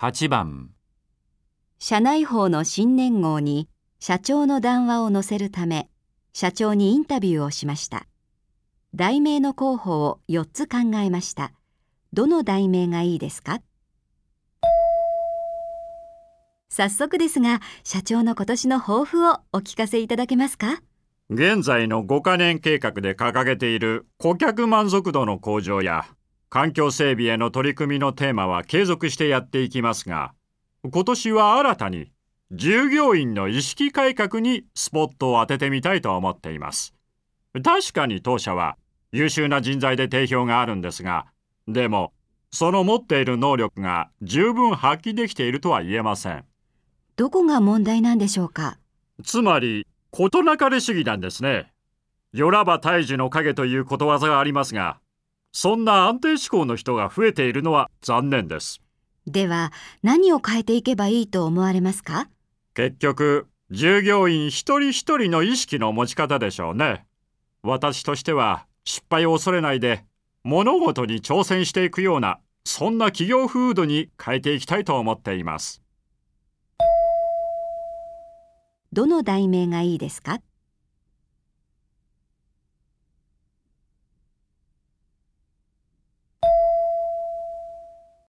8番社内報の新年号に社長の談話を載せるため社長にインタビューをしました。題名の候補を4つ考えました。どの題名がいいですか？早速ですが社長の今年の抱負をお聞かせいただけますか？現在の5カ年計画で掲げている顧客満足度の向上や環境整備への取り組みのテーマは継続してやっていきますが今年は新たに従業員の意識改革にスポットを当ててみたいと思っています。確かに当社は優秀な人材で定評があるんですがでもその持っている能力が十分発揮できているとは言えません。どこが問題なんでしょうか？つまり事なかれ主義なんですね。よらば大樹の影ということわざがありますがそんな安定志向の人が増えているのは残念です。では何を変えていけばいいと思われますか？結局従業員一人一人の意識の持ち方でしょうね。私としては失敗を恐れないで物事に挑戦していくようなそんな企業風土に変えていきたいと思っています。どの題名がいいですか？